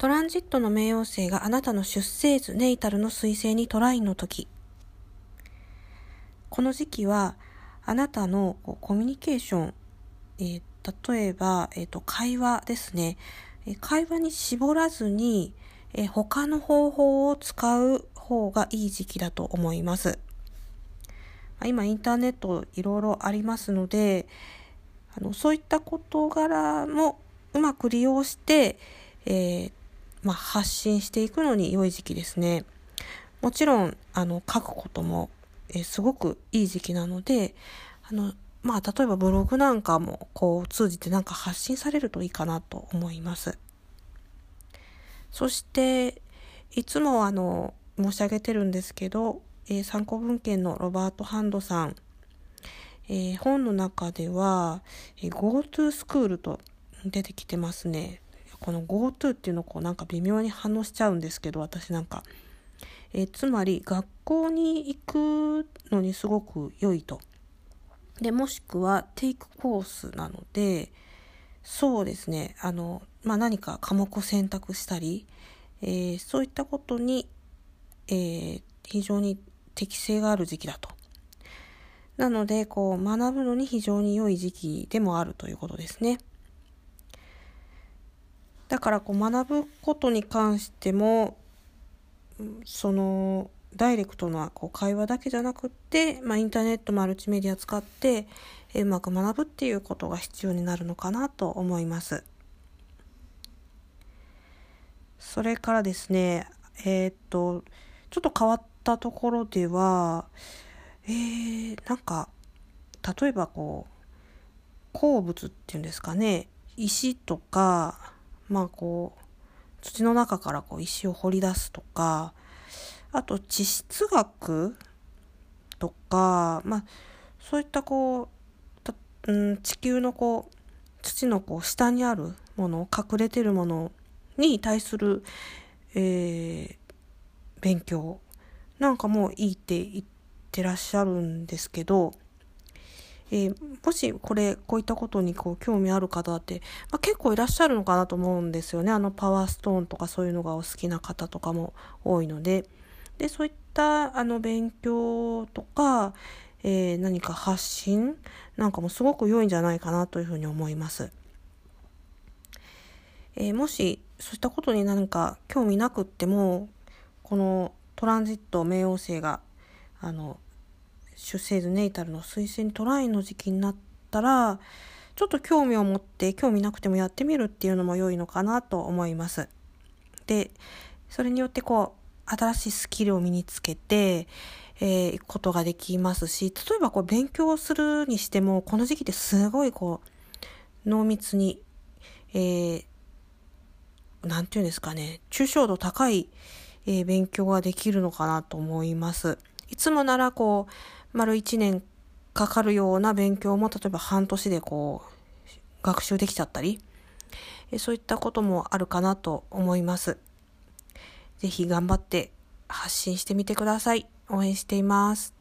トランジットの冥王星があなたの出生図ネイタルの彗星にトラインの時。この時期はあなたのコミュニケーション、えー、例えば、えーと、会話ですね、会話に絞らずに、え他の方法を使う方がいい時期だと思います。今インターネットいろいろありますのであのそういった事柄もうまく利用して、えー、まあ、発信していくのに良い時期ですね。もちろん、あの、書くことも、えすごくいい時期なので、あの、まあ、例えばブログなんかも、こう、通じてなんか発信されるといいかなと思います。そして、いつもあの、申し上げてるんですけど、えー、参考文献のロバート・ハンドさん、えー、本の中では、えー、GoTo スクールと出てきてますね。この GoTo っていうのをこうなんか微妙に反応しちゃうんですけど私なんか、え、つまり学校に行くのにすごく良いと。でもしくはテイクコースなのでそうですねあの、まあ、何か科目を選択したり、えー、そういったことに、えー、非常に適性がある時期だと。なのでこう学ぶのに非常に良い時期でもあるということですね。だからこう学ぶことに関してもそのダイレクトなこう会話だけじゃなくって、まあ、インターネットマルチメディア使ってうまく学ぶっていうことが必要になるのかなと思います。それからですねえー、っとちょっと変わったところではえー、なんか例えばこう鉱物っていうんですかね石とかまあこう土の中からこう石を掘り出すとかあと地質学とかまあそういったこう、うん、地球のこう土のこう下にあるもの隠れてるものに対する、えー、勉強なんかもいいって言ってらっしゃるんですけどえー、もしこれこういったことにこう興味ある方って、まあ、結構いらっしゃるのかなと思うんですよねあのパワーストーンとかそういうのがお好きな方とかも多いのででそういったあの勉強とか、えー、何か発信なんかもすごく良いんじゃないかなというふうに思います。えー、もしそういったことに何か興味なくってもこのトランジット冥王星があの出生図ネイタルの推薦トライの時期になったらちょっと興味を持って興味なくてもやってみるっていうのも良いのかなと思います。でそれによってこう新しいスキルを身につけてえー、くことができますし例えばこう勉強するにしてもこの時期ってすごいこう濃密にえー、ていうんですかね抽象度高い、えー、勉強ができるのかなと思います。いつもならこう丸一年かかるような勉強も例えば半年でこう学習できちゃったりそういったこともあるかなと思います。ぜひ頑張って発信してみてください。応援しています。